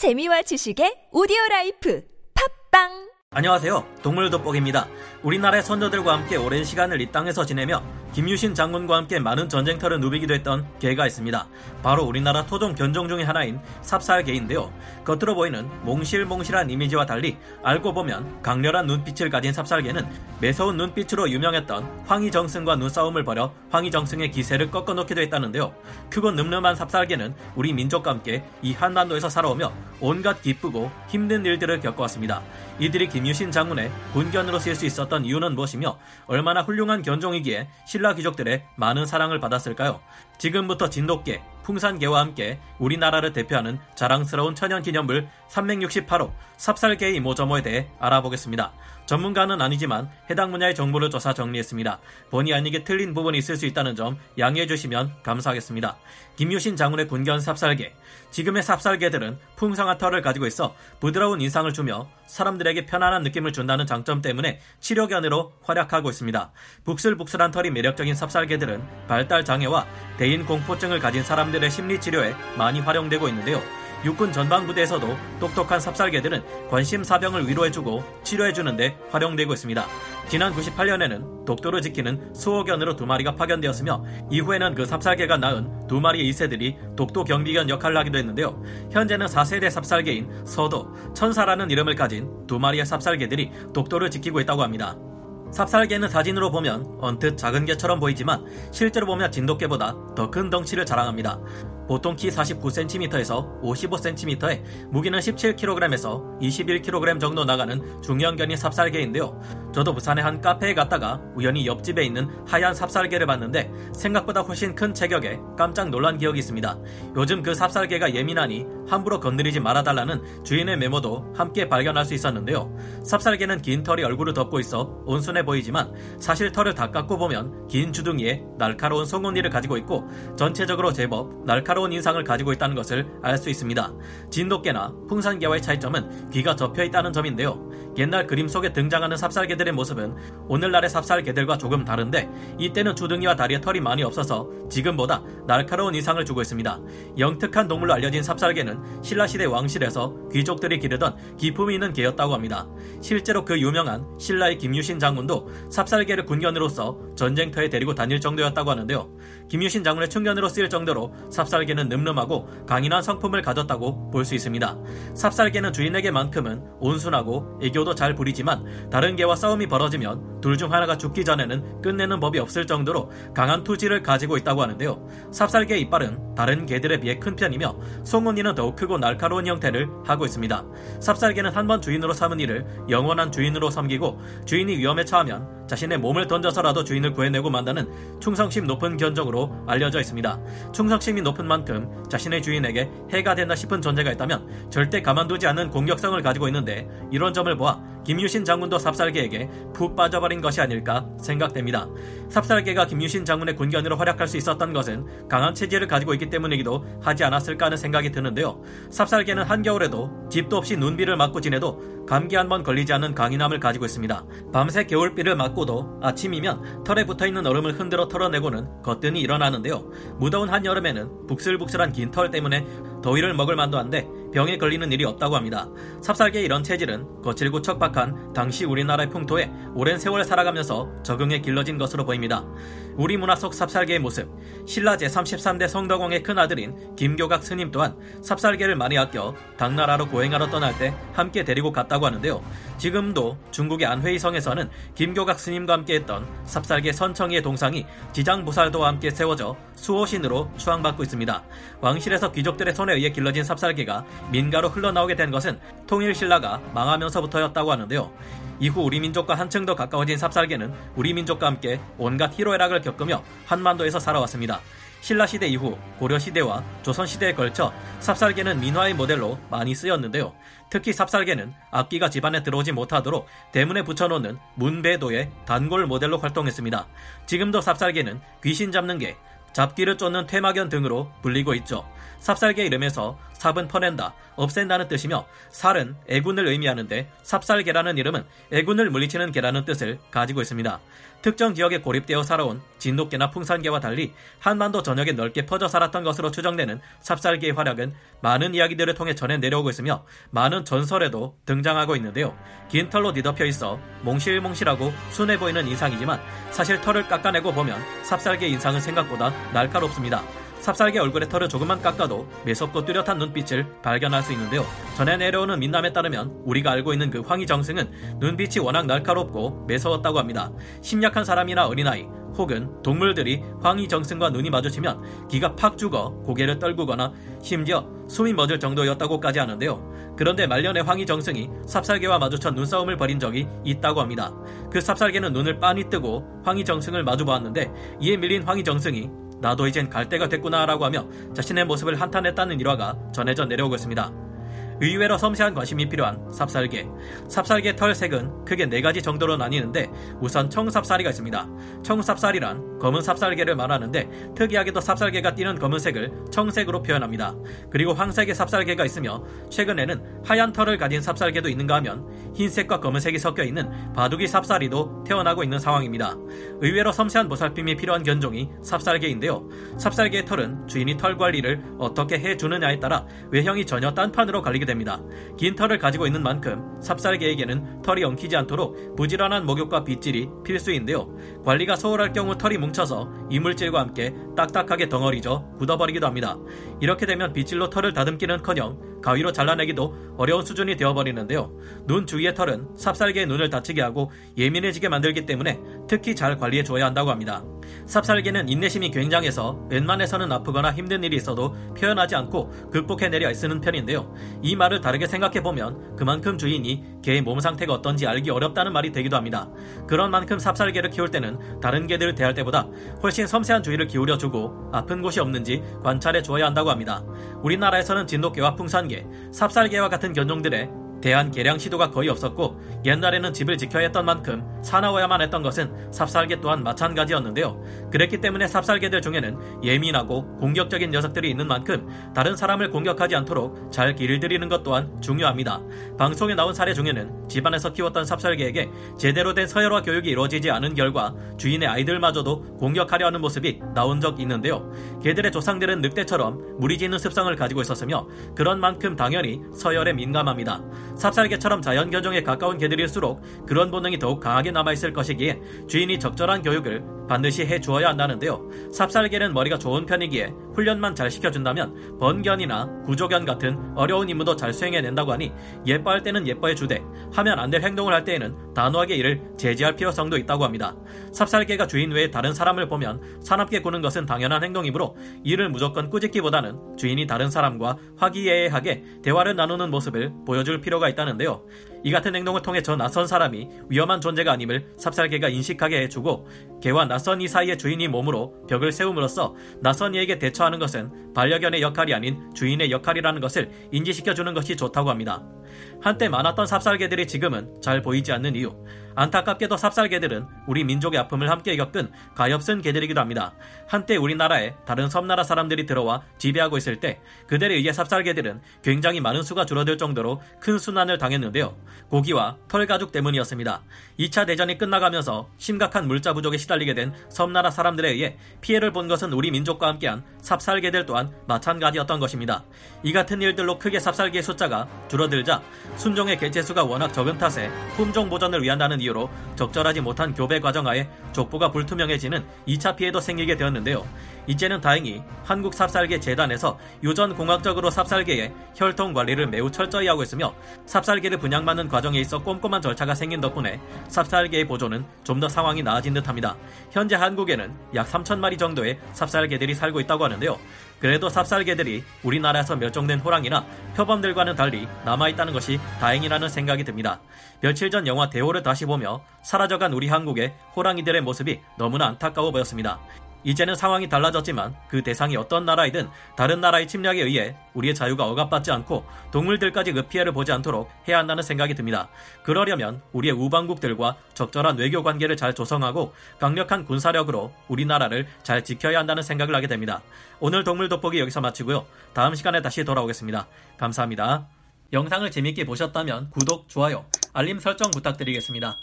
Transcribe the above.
재미와 지식의 오디오 라이프 팟빵 안녕하세요. 동물 돋보기입니다. 우리나라의 선조들과 함께 오랜 시간을 이 땅에서 지내며 김유신 장군과 함께 많은 전쟁터를 누비기도 했던 개가 있습니다. 바로 우리나라 토종 견종 중의 하나인 삽살개인데요. 겉으로 보이는 몽실몽실한 이미지와 달리 알고 보면 강렬한 눈빛을 가진 삽살개는 매서운 눈빛으로 유명했던 황희정승과 눈싸움을 벌여 황희정승의 기세를 꺾어놓기도 했다는데요. 크고 늠름한 삽살개는 우리 민족과 함께 이 한반도에서 살아오며 온갖 기쁘고 힘든 일들을 겪어왔습니다. 이들이 김유신 장군의 군견으로 쓰일 수 있었던 이유는 무엇이며 얼마나 훌륭한 견종이기에 신라 귀족들의 많은 사랑을 받았을까요? 지금부터 진돗개, 풍산개와 함께 우리나라를 대표하는 자랑스러운 천연기념물 368호 삽살개의 이모저모에 대해 알아보겠습니다. 전문가는 아니지만 해당 분야의 정보를 조사 정리했습니다. 본의 아니게 틀린 부분이 있을 수 있다는 점 양해해 주시면 감사하겠습니다. 김유신 장군의 군견 삽살개. 지금의 삽살개들은 풍성한 털을 가지고 있어 부드러운 인상을 주며 사람들에게 편안한 느낌을 준다는 장점 때문에 치료견으로 활약하고 있습니다. 북슬북슬한 털이 매력적인 삽살개들은 발달 장애와 대인 공포증을 가진 사람 들의 심리 치료에 많이 활용되고 있는데요. 육군 전방부대에서도 똑똑한 삽살개들은 관심 사병을 위로해주고 치료해주는데 활용되고 있습니다. 지난 98년에는 독도를 지키는 수호견으로 두 마리가 파견되었으며 이후에는 그 삽살개가 낳은 두 마리의 2세들이 독도 경비견 역할을 하기도 했는데요. 현재는 4세대 삽살개인 서도, 천사라는 이름을 가진 두 마리의 삽살개들이 독도를 지키고 있다고 합니다. 삽살개는 사진으로 보면 언뜻 작은 개처럼 보이지만 실제로 보면 진돗개보다 더 큰 덩치를 자랑합니다. 보통 키 49cm에서 55cm에 무게는 17kg에서 21kg 정도 나가는 중형견인 삽살개인데요. 저도 부산의 한 카페에 갔다가 우연히 옆집에 있는 하얀 삽살개를 봤는데 생각보다 훨씬 큰 체격에 깜짝 놀란 기억이 있습니다. 요즘 그 삽살개가 예민하니 함부로 건드리지 말아달라는 주인의 메모도 함께 발견할 수 있었는데요. 삽살개는 긴 털이 얼굴을 덮고 있어 온순해 보이지만 사실 털을 다 깎고 보면 긴 주둥이에 날카로운 송곳니를 가지고 있고 전체적으로 제법 날카로운 인상을 가지고 있다는 것을 알 수 있습니다. 진돗개나 풍산개와의 차이점은 귀가 접혀 있다는 점인데요. 옛날 그림 속에 등장하는 삽살개들의 모습은 오늘날의 삽살개들과 조금 다른데 이때는 주둥이와 다리에 털이 많이 없어서 지금보다 날카로운 인상을 주고 있습니다. 영특한 동물로 알려진 삽살개는 신라시대 왕실에서 귀족들이 기르던 기품이 있는 개였다고 합니다. 실제로 그 유명한 신라의 김유신 장군도 삽살개를 군견으로서 전쟁터에 데리고 다닐 정도였다고 하는데요. 김유신 장군의 충견으로 쓰일 정도로 삽살 개는 늠름하고 강인한 성품을 가졌다고 볼 수 있습니다. 삽살개는 주인에게만큼은 온순하고 애교도 잘 부리지만 다른 개와 싸움이 벌어지면 둘 중 하나가 죽기 전에는 끝내는 법이 없을 정도로 강한 투지를 가지고 있다고 하는데요. 삽살개의 이빨은 다른 개들에 비해 큰 편이며 송곳니는 더욱 크고 날카로운 형태를 하고 있습니다. 삽살개는 한 번 주인으로 삼은 이를 영원한 주인으로 섬기고 주인이 위험에 처하면 자신의 몸을 던져서라도 주인을 구해내고 만다는 충성심 높은 견종으로 알려져 있습니다. 충성심이 높은 만큼 자신의 주인에게 해가 된다 싶은 존재가 있다면 절대 가만두지 않는 공격성을 가지고 있는데 이런 점을 보아 김유신 장군도 삽살개에게 푹 빠져버린 것이 아닐까 생각됩니다. 삽살개가 김유신 장군의 군견으로 활약할 수 있었던 것은 강한 체질을 가지고 있기 때문이기도 하지 않았을까 하는 생각이 드는데요. 삽살개는 한겨울에도 집도 없이 눈비를 맞고 지내도 감기 한 번 걸리지 않는 강인함을 가지고 있습니다. 밤새 겨울비를 맞고도 아침이면 털에 붙어있는 얼음을 흔들어 털어내고는 거뜬히 일어나는데요. 무더운 한여름에는 북슬북슬한 긴 털 때문에 더위를 먹을 만도 한데 병에 걸리는 일이 없다고 합니다. 삽살개의 이런 체질은 거칠고 척박한 당시 우리나라의 풍토에 오랜 세월 살아가면서 적응해 길러진 것으로 보입니다. 우리 문화 속 삽살개의 모습, 신라 제33대 성덕왕의 큰아들인 김교각 스님 또한 삽살개를 많이 아껴 당나라로 고행하러 떠날 때 함께 데리고 갔다고 하는데요. 지금도 중국의 안회이성에서는 김교각 스님과 함께 했던 삽살개 선청이의 동상이 지장보살도와 함께 세워져 수호신으로 추앙받고 있습니다. 왕실에서 귀족들의 손에 의해 길러진 삽살개가 민가로 흘러나오게 된 것은 통일신라가 망하면서부터였다고 하는데요. 이후 우리 민족과 한층 더 가까워진 삽살개는 우리 민족과 함께 온갖 희로애락을 겪으며 한반도에서 살아왔습니다. 신라시대 이후 고려시대와 조선시대에 걸쳐 삽살개는 민화의 모델로 많이 쓰였는데요. 특히 삽살개는 악기가 집안에 들어오지 못하도록 대문에 붙여놓는 문배도의 단골 모델로 활동했습니다. 지금도 삽살개는 귀신 잡는 개, 잡기를 쫓는 퇴마견 등으로 불리고 있죠. 삽살개 이름에서 삽은 퍼낸다, 없앤다는 뜻이며 살은 애군을 의미하는데 삽살계라는 이름은 애군을 물리치는 개라는 뜻을 가지고 있습니다. 특정 지역에 고립되어 살아온 진돗개나 풍산개와 달리 한반도 전역에 넓게 퍼져 살았던 것으로 추정되는 삽살개의 활약은 많은 이야기들을 통해 전해 내려오고 있으며 많은 전설에도 등장하고 있는데요. 긴 털로 뒤덮여 있어 몽실몽실하고 순해 보이는 인상이지만 사실 털을 깎아내고 보면 삽살개 인상은 생각보다 날카롭습니다. 삽살개 얼굴의 털을 조금만 깎아도 매섭고 뚜렷한 눈빛을 발견할 수 있는데요. 전해 내려오는 민남에 따르면 우리가 알고 있는 그 황희정승은 눈빛이 워낙 날카롭고 매서웠다고 합니다. 심약한 사람이나 어린아이 혹은 동물들이 황희정승과 눈이 마주치면 기가 팍 죽어 고개를 떨구거나 심지어 숨이 멎을 정도였다고까지 하는데요. 그런데 말년에 황희정승이 삽살개와 마주쳐 눈싸움을 벌인 적이 있다고 합니다. 그 삽살개는 눈을 빤히 뜨고 황희정승을 마주보았는데 이에 밀린 황희정승이 나도 이젠 갈 때가 됐구나라고 하며 자신의 모습을 한탄했다는 일화가 전해져 내려오고 있습니다. 의외로 섬세한 관심이 필요한 삽살개. 삽살개 털 색은 크게 네 가지 정도로 나뉘는데 우선 청삽살이가 있습니다. 청삽살이란 검은 삽살개를 말하는데 특이하게도 삽살개가 띠는 검은색을 청색으로 표현합니다. 그리고 황색의 삽살개가 있으며 최근에는 하얀 털을 가진 삽살개도 있는가 하면 흰색과 검은색이 섞여 있는 바둑이 삽살이도 태어나고 있는 상황입니다. 의외로 섬세한 보살핌이 필요한 견종이 삽살개인데요. 삽살개의 털은 주인이 털 관리를 어떻게 해주느냐에 따라 외형이 전혀 딴판으로 갈리게 됩니다. 긴 털을 가지고 있는 만큼 삽살개에게는 털이 엉키지 않도록 부지런한 목욕과 빗질이 필수인데요. 관리가 소홀할 경우 털이 뭉쳐서 이물질과 함께 딱딱하게 덩어리져 굳어버리기도 합니다. 이렇게 되면 빗질로 털을 다듬기는커녕 가위로 잘라내기도 어려운 수준이 되어버리는데요. 눈 주위의 털은 삽살개의 눈을 다치게 하고 예민해지게 만들기 때문에 특히 잘 관리해 줘야 한다고 합니다. 삽살개는 인내심이 굉장해서 웬만해서는 아프거나 힘든 일이 있어도 표현하지 않고 극복해내려 애쓰는 편인데요. 이 말을 다르게 생각해보면 그만큼 주인이 개의 몸 상태가 어떤지 알기 어렵다는 말이 되기도 합니다. 그런 만큼 삽살개를 키울 때는 다른 개들을 대할 때보다 훨씬 섬세한 주의를 기울여주고 아픈 곳이 없는지 관찰해 주어야 한다고 합니다. 우리나라에서는 진돗개와 풍산개, 삽살개와 같은 견종들의 대한 개량 시도가 거의 없었고 옛날에는 집을 지켜야 했던 만큼 사나워야만 했던 것은 삽살개 또한 마찬가지였는데요. 그랬기 때문에 삽살개들 중에는 예민하고 공격적인 녀석들이 있는 만큼 다른 사람을 공격하지 않도록 잘 길들이는 것 또한 중요합니다. 방송에 나온 사례 중에는 집안에서 키웠던 삽살개에게 제대로 된 서열화 교육이 이루어지지 않은 결과 주인의 아이들마저도 공격하려 하는 모습이 나온 적 있는데요. 개들의 조상들은 늑대처럼 무리지는 습성을 가지고 있었으며 그런 만큼 당연히 서열에 민감합니다. 삽살개처럼 자연견종에 가까운 개들일수록 그런 본능이 더욱 강하게 남아있을 것이기에 주인이 적절한 교육을 반드시 해 주어야 한다는데요. 삽살개는 머리가 좋은 편이기에 훈련만 잘 시켜준다면 번견이나 구조견 같은 어려운 임무도 잘 수행해낸다고 하니 예뻐할 때는 예뻐해 주되 하면 안 될 행동을 할 때에는 단호하게 이를 제지할 필요성도 있다고 합니다. 삽살개가 주인 외에 다른 사람을 보면 사납게 구는 것은 당연한 행동이므로 이를 무조건 꾸짖기보다는 주인이 다른 사람과 화기애애하게 대화를 나누는 모습을 보여줄 필요가 있다는데요. 이 같은 행동을 통해 저 낯선 사람이 위험한 존재가 아님을 삽살개가 인식하게 해주고 개와 낯선 이 사이의 주인이 몸으로 벽을 세움으로써 낯선 이에게 대처하는 것은 반려견의 역할이 아닌 주인의 역할이라는 것을 인지시켜주는 것이 좋다고 합니다. 한때 많았던 삽살개들이 지금은 잘 보이지 않는 이유. 안타깝게도 삽살개들은 우리 민족의 아픔을 함께 겪은 가엾은 개들이기도 합니다. 한때 우리나라에 다른 섬나라 사람들이 들어와 지배하고 있을 때 그들에 의해 삽살개들은 굉장히 많은 수가 줄어들 정도로 큰 순환을 당했는데요. 고기와 털가죽 때문이었습니다. 2차 대전이 끝나가면서 심각한 물자 부족에 시달리게 된 섬나라 사람들에 의해 피해를 본 것은 우리 민족과 함께한 삽살개들 또한 마찬가지였던 것입니다. 이 같은 일들로 크게 삽살개의 숫자가 줄어들자 순종의 개체수가 워낙 적은 탓에 품종 보전을 위한다는 이유로 적절하지 못한 교배 과정하에 족보가 불투명해지는 2차 피해도 생기게 되었는데요. 이제는 다행히 한국 삽살개 재단에서 유전 공학적으로 삽살개의 혈통 관리를 매우 철저히 하고 있으며 삽살개를 분양받는 과정에 있어 꼼꼼한 절차가 생긴 덕분에 삽살개의 보존은 좀 더 상황이 나아진 듯합니다. 현재 한국에는 약 3천 마리 정도의 삽살개들이 살고 있다고 하는데요. 그래도 삽살개들이 우리나라에서 멸종된 호랑이나 표범들과는 달리 남아있다는 것이 다행이라는 생각이 듭니다. 며칠 전 영화 대호를 다시 보며 사라져간 우리 한국의 호랑이들의 모습이 너무나 안타까워 보였습니다. 이제는 상황이 달라졌지만 그 대상이 어떤 나라이든 다른 나라의 침략에 의해 우리의 자유가 억압받지 않고 동물들까지 그 피해를 보지 않도록 해야 한다는 생각이 듭니다. 그러려면 우리의 우방국들과 적절한 외교 관계를 잘 조성하고 강력한 군사력으로 우리나라를 잘 지켜야 한다는 생각을 하게 됩니다. 오늘 동물 돋보기 여기서 마치고요. 다음 시간에 다시 돌아오겠습니다. 감사합니다. 영상을 재밌게 보셨다면 구독, 좋아요, 알림 설정 부탁드리겠습니다.